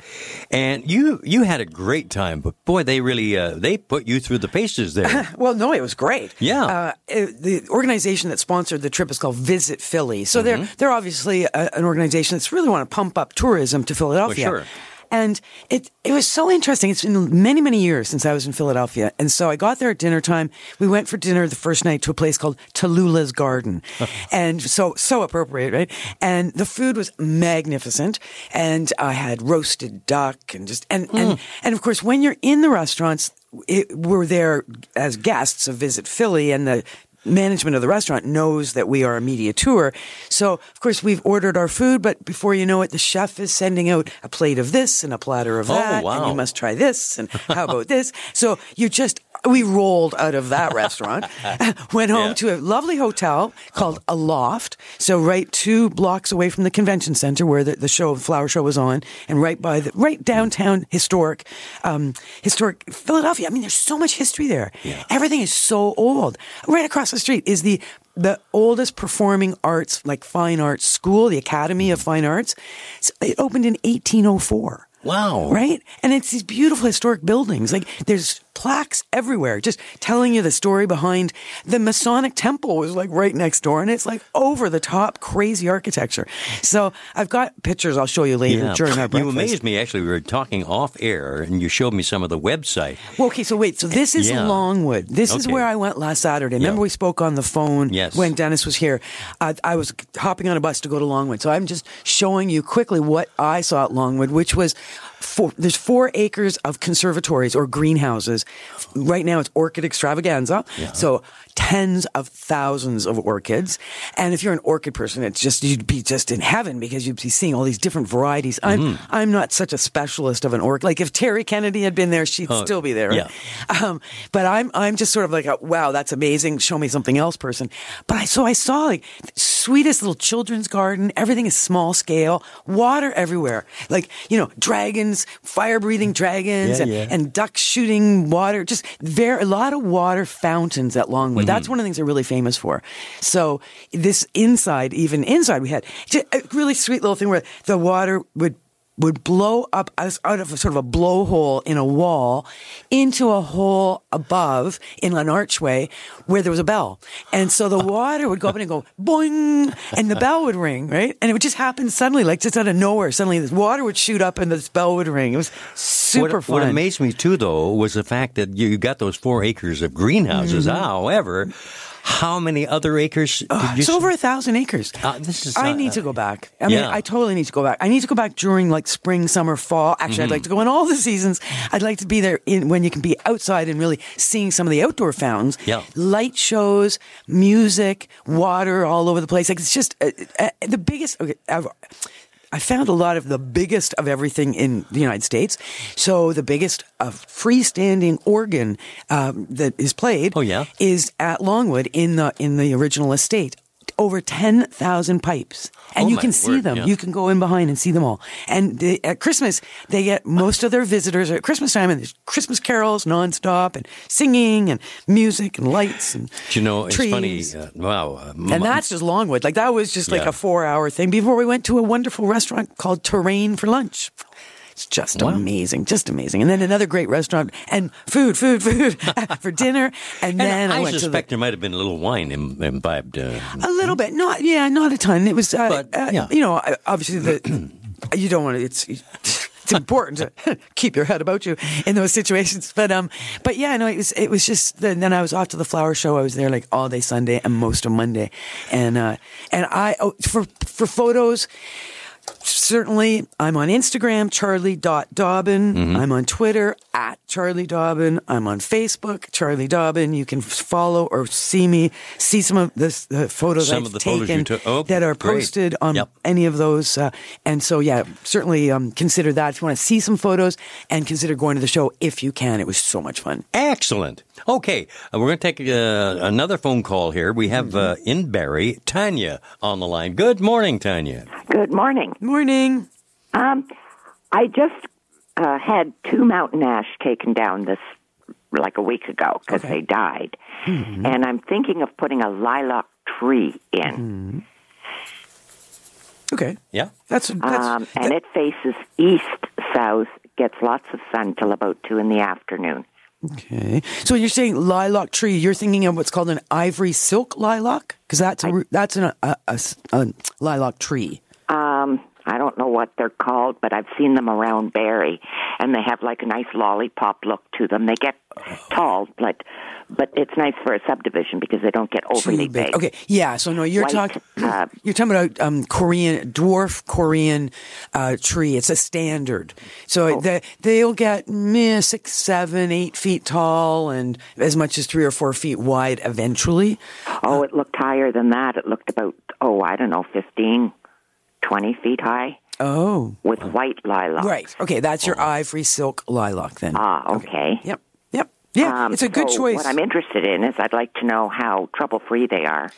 S2: and you you had a great time. But boy, they really uh, they put you through the paces there.
S3: Well, no, it was great.
S2: Yeah.
S3: Uh, the organization that sponsored the trip is called Visit Philly. So
S2: Mm-hmm.
S3: they're they're obviously a, an organization that's really want to pump up tourism to Philadelphia.
S2: sure.
S3: And it it was so interesting. It's been many many years since I was in Philadelphia, and so I got there at dinner time. We went for dinner the first night to a place called Talula's Garden, and so so appropriate, right? And the food was magnificent, and I had roasted duck and just and and mm. and of course when you're in the restaurants, it, we're there as guests of Visit Philly, and the management of the restaurant knows that we are a media tour. So, of course, we've ordered our food, but before you know it, the chef is sending out a plate of this and a platter of
S2: Oh,
S3: that.
S2: wow.
S3: And you must try this. And how about this? So you're just we rolled out of that restaurant, went home
S2: Yeah.
S3: to a lovely hotel called Aloft. So right two blocks away from the convention center where the, the show, the flower show was on, and right by the right downtown historic, um, historic Philadelphia. I mean, there's so much history there. Everything is so old. Right across the street is the the oldest performing arts, like fine arts school, the Academy of Fine Arts. So It opened in 1804.
S2: Wow.
S3: Right? And it's these beautiful historic buildings. Like there's plaques everywhere just telling you the story behind the Masonic temple was like right next door and it's like over the top crazy architecture. So I've got pictures I'll show you later
S2: Yeah.
S3: during our
S2: You amazed me. Actually, we were talking off air, and you showed me some of the website.
S3: Well, okay, so wait. So this is
S2: Yeah.
S3: Longwood. This is where I went last Saturday. Remember
S2: Yeah.
S3: we spoke on the phone
S2: Yes.
S3: when Dennis was here. Uh, I was hopping on a bus to go to Longwood. So I'm just showing you quickly what I saw at Longwood, which was four, there's four acres of conservatories or greenhouses. Right now it's orchid extravaganza. So tens of thousands of orchids. And if you're an orchid person, it's just, you'd be just in heaven because you'd be seeing all these different varieties. I'm,
S2: Mm-hmm.
S3: I'm not such a specialist of an orchid. Like if Terry Kennedy had been there, she'd
S2: Oh,
S3: still be there.
S2: yeah.
S3: Um, but I'm I'm just sort of like, a, wow, that's amazing. Show me something else, person. But I so I saw like the sweetest little children's garden. Everything is small scale. Water everywhere. Like you know, dragons, fire breathing dragons,
S2: Yeah,
S3: and,
S2: yeah.
S3: and ducks shooting water. Just very a lot of water fountains at Longwood.
S2: Mm-hmm.
S3: That's one of the things they're really famous for. So this inside, even inside, we had a really sweet little thing where the water would would blow up out of a sort of a blowhole in a wall into a hole above in an archway where there was a bell. And so the water would go up and go boing and the bell would ring, right? And it would just happen suddenly, like just out of nowhere. Suddenly this water would shoot up and this bell would ring. It was super
S2: what,
S3: fun.
S2: What amazed me too, though, was the fact that you got those four acres of greenhouses.
S3: Mm-hmm.
S2: However, how many other acres? Did you
S3: it's over a thousand acres.
S2: Uh, this is,
S3: I
S2: uh,
S3: need to go back. I mean,
S2: yeah.
S3: I totally need to go back. I need to go back during like spring, summer, fall. Actually,
S2: Mm-hmm.
S3: I'd like to go in all the seasons. I'd like to be there in when you can be outside and really seeing some of the outdoor fountains.
S2: Yeah.
S3: Light shows, music, water all over the place. Like it's just uh, uh, the biggest. Okay, I've, I found a lot of the biggest of everything in the United States. So the biggest of freestanding organ um, that is played
S2: Oh, yeah?
S3: is at Longwood in the in the original estate. Over ten thousand pipes, and
S2: Oh,
S3: you can see
S2: word,
S3: them.
S2: yeah.
S3: You can go in behind and see them all. And they, at Christmas, they get most of their visitors at Christmas time, and there's Christmas carols nonstop, and singing, and music, and lights, and
S2: Do you know, it's
S3: trees.
S2: funny. Uh, wow. Uh,
S3: And that's just Longwood. Like that was just like
S2: Yeah.
S3: a four hour thing before we went to a wonderful restaurant called Terrain for lunch. It's just
S2: Wow.
S3: amazing, just amazing. And then another great restaurant and food, food, food for dinner. And
S2: and
S3: then I,
S2: I,
S3: to the,
S2: suspect there might have been a little wine im- imbibed. Uh,
S3: a little bit, not yeah, not a ton. It was, uh,
S2: But,
S3: uh, you know, obviously the you don't want to. It's it's important to keep your head about you in those situations. But um, but yeah, no, it was it was just. The, then I was off to the flower show. I was there like all day Sunday and most of Monday, and uh, and I oh, for for photos. Certainly, I'm on Instagram, charlie.dobbin.
S2: Mm-hmm.
S3: I'm on Twitter, at Charlie Dobbin. I'm on Facebook, Charlie Dobbin. You can follow or see me, see some of this, the photos
S2: Some
S3: I've
S2: the
S3: taken
S2: photos. Oh,
S3: that are
S2: great.
S3: posted on
S2: Yep.
S3: any of those. Uh, and so, yeah, certainly um, consider that if you want to see some photos and consider going to the show if you can. It was so much fun.
S2: Excellent. Okay, uh, we're going to take uh, another phone call here. We have uh, in Barrie, Tanya on the line. Good morning, Tanya.
S9: Good morning.
S3: Morning.
S9: Um, I just uh, had two mountain ash taken down this like a week ago because
S3: Okay.
S9: they died, and I'm thinking of putting a lilac tree in,
S3: Okay.
S2: Yeah.
S3: That's, that's
S9: um, and it faces east south, gets lots of sun till about two in the afternoon.
S3: Okay. So when you're saying lilac tree, you're thinking of what's called an ivory silk lilac? Because that's, a, that's an, a, a a lilac tree.
S9: Um, I don't know what they're called, but I've seen them around Barrie, and they have like a nice lollipop look to them. They get tall, but but it's nice for a subdivision because they don't get overly
S3: Too big. Okay, yeah. So no, you're talking.
S9: uh,
S3: you're talking about um, Korean dwarf Korean uh, tree. It's a standard. So the, they'll get meh, six, seven, eight feet tall, and as much as three or four feet wide. Eventually,
S9: Oh, it looked higher than that. It looked about, oh, I don't know, 15, 20 feet high
S3: oh,
S9: with white lilac.
S3: right. Okay, that's your ivory silk lilac then.
S9: Ah, okay.
S3: Yep. Yep. Yeah, it's a good
S9: Um, so
S3: choice.
S9: What I'm interested in is I'd like to know how trouble free they are.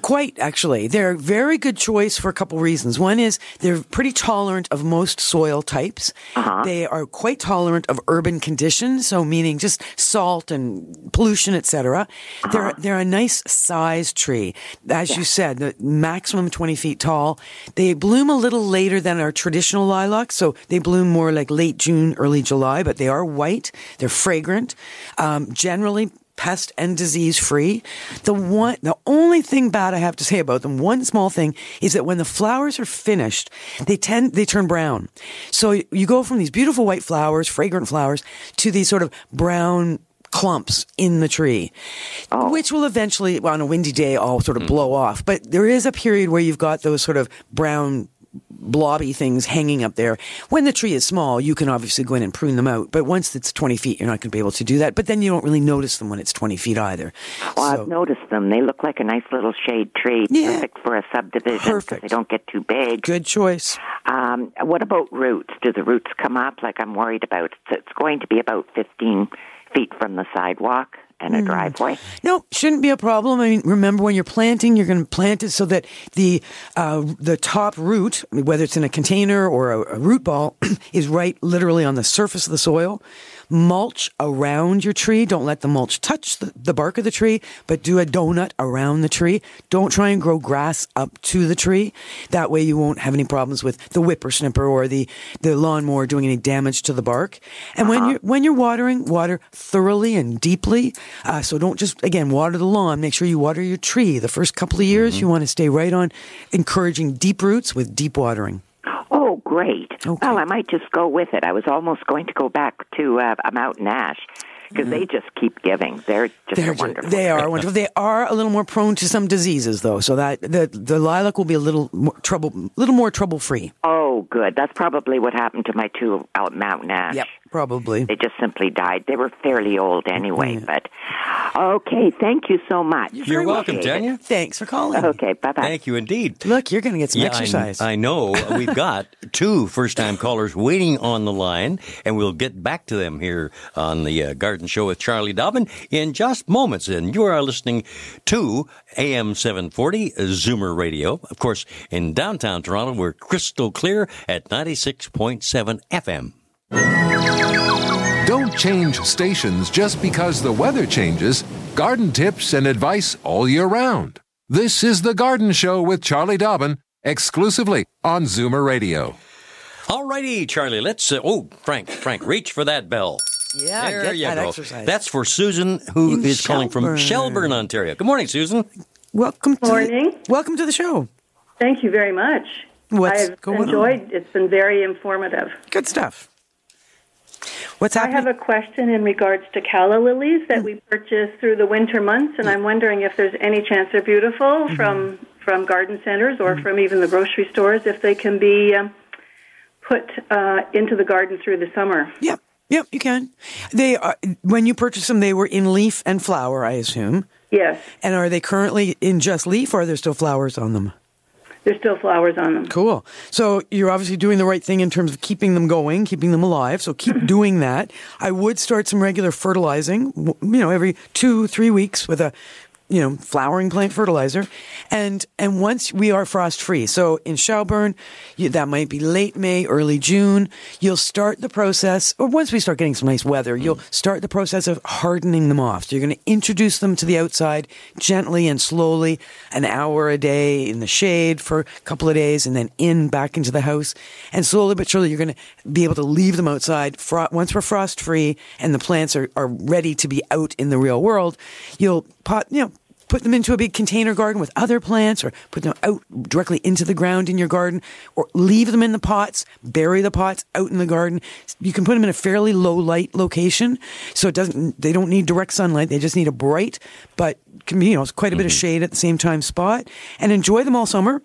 S3: Quite, actually. They're a very good choice for a couple reasons. One is they're pretty tolerant of most soil types.
S9: Uh-huh.
S3: They are quite tolerant of urban conditions, so meaning just salt and pollution, etc.
S9: Uh-huh.
S3: They're they're a nice size tree. As you said, the maximum 20 feet tall. They bloom a little later than our traditional lilacs, so they bloom more like late June, early July, but they are white. They're fragrant. Um, generally pest and disease free. The one, the only thing bad I have to say about them, one small thing, is that when the flowers are finished, they tend, they turn brown. So you go from these beautiful white flowers, fragrant flowers, to these sort of brown clumps in the tree, oh. which will eventually, well, on a windy day, all sort of hmm. blow off. But there is a period where you've got those sort of brown blobby things hanging up there. When the tree is small, you can obviously go in and prune them out. But once it's 20 feet, you're not going to be able to do that. But then you don't really notice them when it's 20 feet either.
S9: Well,
S3: So-
S9: I've noticed them. They look like a nice little shade tree,
S3: Yeah.
S9: perfect for a subdivision.
S3: Perfect.
S9: They don't get too big.
S3: Good choice.
S9: Um, what about roots? Do the roots come up? Like I'm worried about. It's, it's going to be about 15 feet from the sidewalk and a
S3: Hmm.
S9: driveway.
S3: No, shouldn't be a problem. I mean, remember when you're planting, you're going to plant it so that the uh, the top root, whether it's in a container or a, a root ball, is right literally on the surface of the soil. Mulch around your tree. Don't let the mulch touch the, the bark of the tree, but do a donut around the tree. Don't try and grow grass up to the tree. That way you won't have any problems with the whippersnipper or the, the lawnmower doing any damage to the bark. And when you're when you're watering, water thoroughly and deeply. Uh, so don't just again water the lawn. Make sure you water your tree. The first couple of years, you want to stay right on encouraging deep roots with deep watering.
S9: Great.
S3: Okay.
S9: Well, I might just go with it. I was almost going to go back to uh, a mountain ash because they just keep giving. They're just
S3: Mm-hmm. They're
S9: wonderful.
S3: they are wonderful. They are a little more prone to some diseases, though. So that the the lilac will be a little more trouble, little more trouble free.
S9: Oh, good. That's probably what happened to my two out mountain ash.
S3: Yep, probably.
S9: They just simply died. They were fairly old anyway, but okay. Thank you so much.
S2: You're welcome,
S9: Appreciate it.
S2: Tanya.
S3: Thanks for calling.
S9: Okay, bye bye.
S2: Thank you indeed.
S3: Look, you're going to get some
S2: I-
S3: exercise.
S2: I, know. We've got two first time callers waiting on the line, and we'll get back to them here on the uh, Garden Show with Charlie Dobbin in just moments. And you are listening to AM 740 Zoomer Radio. Of course, in downtown Toronto, we're crystal clear at 96.7 FM.
S1: Don't change stations just because the weather changes. Garden tips and advice all year round. This is The Garden Show with Charlie Dobbin, exclusively on Zoomer Radio.
S2: All righty, Charlie, let's. Uh, oh, Frank, Frank, reach for that bell.
S3: yeah,
S2: there
S3: get
S2: you
S3: that
S2: go.
S3: exercise.
S2: That's for Susan, who is
S3: In
S2: calling from
S3: Shelburne.
S2: Shelburne, Ontario. Good morning, Susan.
S3: welcome. To
S10: Morning.
S3: The, welcome to the show.
S10: Thank you very much.
S3: What's
S10: I've
S3: going on?
S10: enjoyed. It's been very informative.
S3: Good stuff. What's
S10: I have a question in regards to calla lilies that we purchase through the winter months, and I'm wondering if there's any chance they're beautiful
S3: Mm-hmm.
S10: from from garden centers or from even the grocery stores, if they can be um, put uh, into the garden through the summer.
S3: Yep, yep, you can. They are when you purchase them, they were in leaf and flower, I assume.
S10: Yes,
S3: And are they currently in just leaf, or are there still flowers on them?
S10: There's still flowers on them.
S3: Cool. So you're obviously doing the right thing in terms of keeping them going, keeping them alive. So keep doing that. I would start some regular fertilizing, you know, every two, three weeks with a, you know, flowering plant fertilizer. And, and once we are frost free, so in Shelburne, you, that might be late May, early June, you'll start the process, or once we start getting some nice weather, you'll mm. start the process of hardening them off. So you're going to introduce them to the outside gently and slowly, an hour a day in the shade for a couple of days, and then in back into the house. And slowly but surely, you're going to be able to leave them outside. Fro- once we're frost free and the plants are, are ready to be out in the real world, you'll pot, you know, put them into a big container garden with other plants or put them out directly into the ground in your garden or leave them in the pots, bury the pots out in the garden. You can put them in a fairly low light location so it doesn't they don't need direct sunlight. They just need a bright but can be, you know, quite a bit of mm-hmm. shade at the same time spot and enjoy them all summer.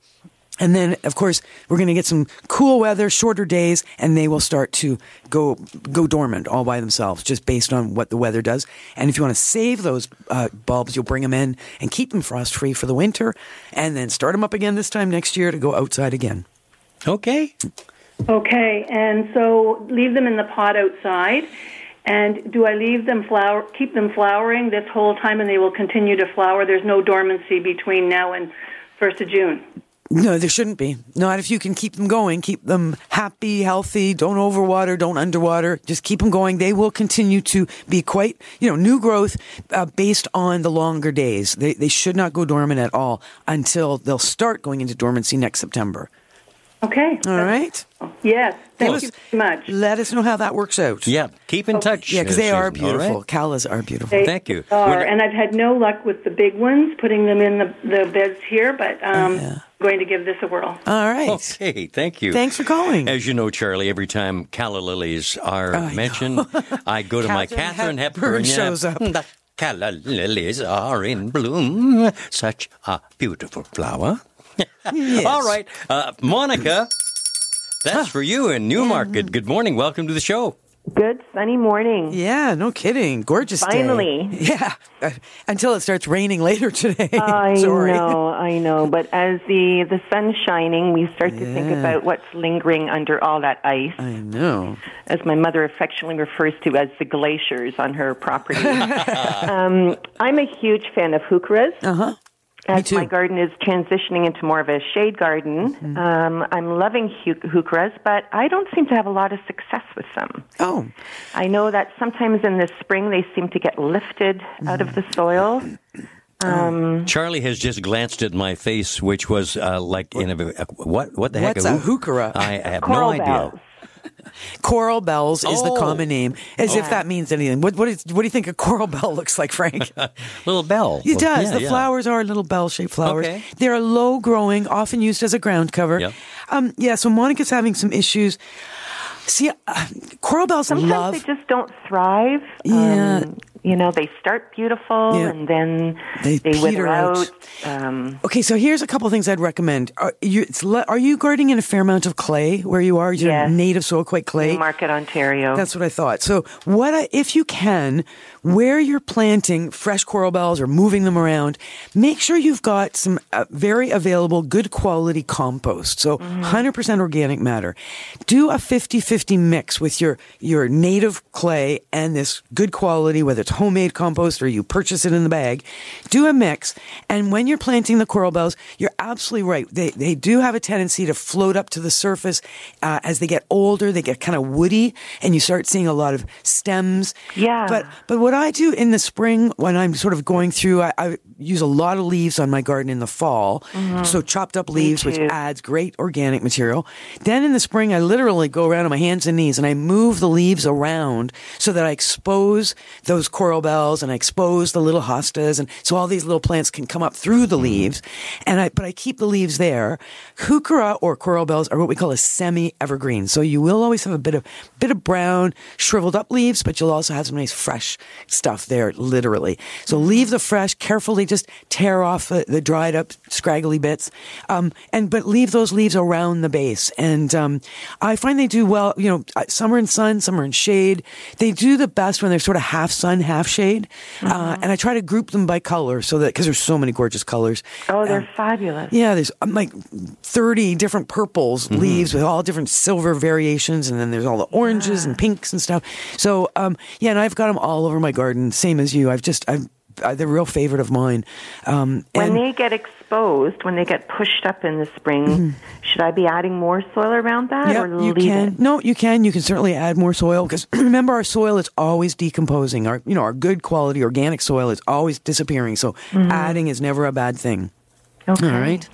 S3: And then, of course, we're going to get some cool weather, shorter days, and they will start to go go dormant all by themselves, just based on what the weather does. And if you want to save those uh, bulbs, you'll bring them in and keep them frost free for the winter, and then start them up again this time next year to go outside again.
S2: Okay.
S10: Okay, and so leave them in the pot outside. And do I leave them flower, keep them flowering this whole time, and they will continue to flower? There's no dormancy between now and first of June.
S3: No, there shouldn't be. Not if you can keep them going. Keep them happy, healthy. Don't overwater. Don't underwater. Just keep them going. They will continue to be quite, you know, new growth uh, based on the longer days. They, they should not go dormant at all until they'll start going into dormancy next September.
S10: Okay.
S3: All right.
S10: Yes. Thank
S3: Well,
S10: you very much.
S3: Let us know how that works out.
S2: Yeah, keep in touch.
S3: Yeah, because they are
S2: Susan, all right?
S3: beautiful. Callas are beautiful.
S10: They
S2: Thank you.
S10: Are,
S2: When-
S10: and I've had no luck with the big ones, putting them in the, the beds here, but
S3: Oh,
S10: um, I'm going to give this a whirl.
S3: All right.
S2: Okay, thank you.
S3: Thanks for calling.
S2: As you know, Charlie, every time calla lilies are
S3: I know.
S2: mentioned, I go to my
S3: Katharine
S2: Katharine
S3: Hepburn
S2: Hepburn.
S3: shows up.
S2: The calla lilies are in bloom. Such a beautiful flower. yes. All right, uh, Monica, that's for you in Newmarket. Good morning. Welcome to the show.
S11: Good sunny morning.
S3: Yeah, no kidding. Gorgeous day.
S11: Finally.
S3: Yeah. Uh, until it starts raining later today.
S11: I know, I know. But as the the sun's shining, we start to think about what's lingering under all that ice,
S3: I know.
S11: as my mother affectionately refers to as the glaciers on her property. um, I'm a huge fan of heucheras.
S3: Uh huh.
S11: As.
S3: Mm-hmm.
S11: my garden is transitioning into more of a shade garden, um, I'm loving hu- heucheras, but I don't seem to have a lot of success with them.
S3: Oh.
S11: I know that sometimes in the spring they seem to get lifted out of the soil. Um,
S2: Charlie has just glanced at my face, which was uh, like in a what? What the heck?
S3: What's a heuchera?
S2: I have
S11: coral
S2: no idea.
S11: bells.
S3: Coral bells is the
S2: Oh.
S3: common name, as if that means anything. What, what, is, what do you think a coral bell looks like, Frank?
S2: Little bell.
S3: It does.
S2: Yeah,
S3: the
S2: yeah.
S3: flowers are little bell shaped flowers.
S2: Okay.
S3: They're low growing, often used as a ground cover.
S2: Yep.
S3: Um, yeah, so Monica's having some issues. See, uh, coral bells
S11: Sometimes
S3: love.
S11: they just don't thrive.
S3: Yeah.
S11: Um, you know, they start beautiful
S3: Yeah.
S11: and then
S3: They
S11: they, wither
S3: out.
S11: out. Um,
S3: Okay, so here's a couple things I'd recommend. Are you, are you gardening in a fair amount of clay where you are? You're
S11: Yes.
S3: native soil quite clay.
S11: Newmarket, Ontario.
S3: That's what I thought. So, what I, if you can, where you're planting fresh coral bells or moving them around, make sure you've got some uh, very available, good quality compost. So, 100% organic matter. Do a 50-50 mix with your your native clay and this good quality, whether it's homemade compost or you purchase it in the bag. Do a mix, and when you're planting the coral bells, you're absolutely right. They they do have a tendency to float up to the surface uh, as they get older. They get kind of woody, and you start seeing a lot of stems.
S11: Yeah.
S3: But but what I do in the spring when I'm sort of going through, I, I use a lot of leaves on my garden in the fall. Mm-hmm. So chopped up leaves, which adds great organic material. Then in the spring, I literally go around on my hands and knees and I move the leaves around so that I expose those coral bells and I expose the little hostas, and so all these little plants can come up through the mm-hmm. leaves. And I but I keep the leaves there. Heuchera or coral bells are what we call a semi-evergreen. So you will always have a bit of bit of brown, shriveled up leaves, but you'll also have some nice fresh stuff there, literally. So leave the fresh, carefully just tear off the, the dried up, scraggly bits, um, and but leave those leaves around the base. And um, I find they do well. You know, uh, some are in sun, some are in shade. They do the best when they're sort of half sun, half shade. Uh, and I try to group them by color so that because there's so many gorgeous colors.
S11: oh, they're
S3: Um,
S11: fabulous.
S3: yeah, there's um, like 30 different purples
S2: Mm-hmm.
S3: leaves with all different silver variations, and then there's all the oranges and pinks and stuff. So, um, yeah, and I've got them all over my garden, same as you. I've just, I've, uh, they're a real favorite of mine. Um,
S11: When they get exposed, when they get pushed up in the spring, should I be adding more soil around that
S3: yeah,
S11: or
S3: you can.
S11: it?
S3: No, you can. You can certainly add more soil because remember, our soil is always decomposing. Our, you know, our good quality organic soil is always disappearing. So, adding is never a bad thing.
S11: Mm-hmm. Okay.
S3: All right.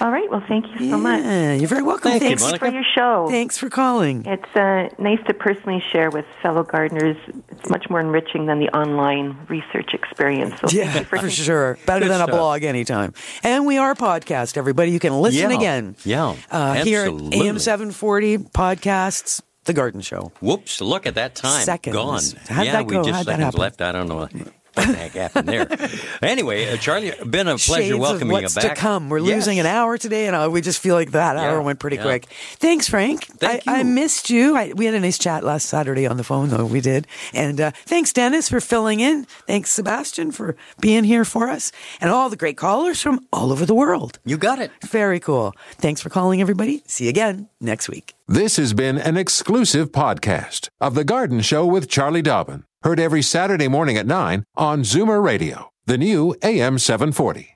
S11: All right. Well, thank you so much.
S3: You're very welcome.
S2: Thank you,
S3: Thanks
S2: Monica.
S11: for your show.
S3: Thanks for calling.
S11: It's uh, nice to personally share with fellow gardeners. It's much more enriching than the online research experience. So
S3: Yeah,
S11: for
S3: for sure. Better
S2: Good
S3: than a blog anytime. And we are a podcast, everybody. You can listen
S2: Yeah.
S3: again.
S2: Yeah,
S3: Uh, here at. AM 740 podcasts, The Garden Show.
S2: Whoops! Look at that time.
S3: Seconds.
S2: Gone.
S3: How'd
S2: yeah,
S3: that
S2: we
S3: go?
S2: just
S3: How'd that
S2: seconds
S3: happen?
S2: left. I don't know. What the heck happened there? anyway, uh, Charlie, been a pleasure
S3: Shades
S2: welcoming
S3: of what's
S2: you back.
S3: to come. We're
S2: Yes.
S3: losing an hour today, and uh, we just feel like that
S2: Yeah,
S3: hour went pretty
S2: yeah.
S3: quick. Thanks, Frank.
S2: Thank
S3: I, I missed you. I, we had a nice chat last Saturday on the phone, though we did. And uh, thanks, Dennis, for filling in. Thanks, Sebastian, for being here for us, and all the great callers from all over the world.
S2: You got it.
S3: Very cool. Thanks for calling, everybody. See you again next week.
S1: This has been an exclusive podcast of The Garden Show with Charlie Dobbin. Heard every Saturday morning at 9 on Zoomer Radio, the new AM 740.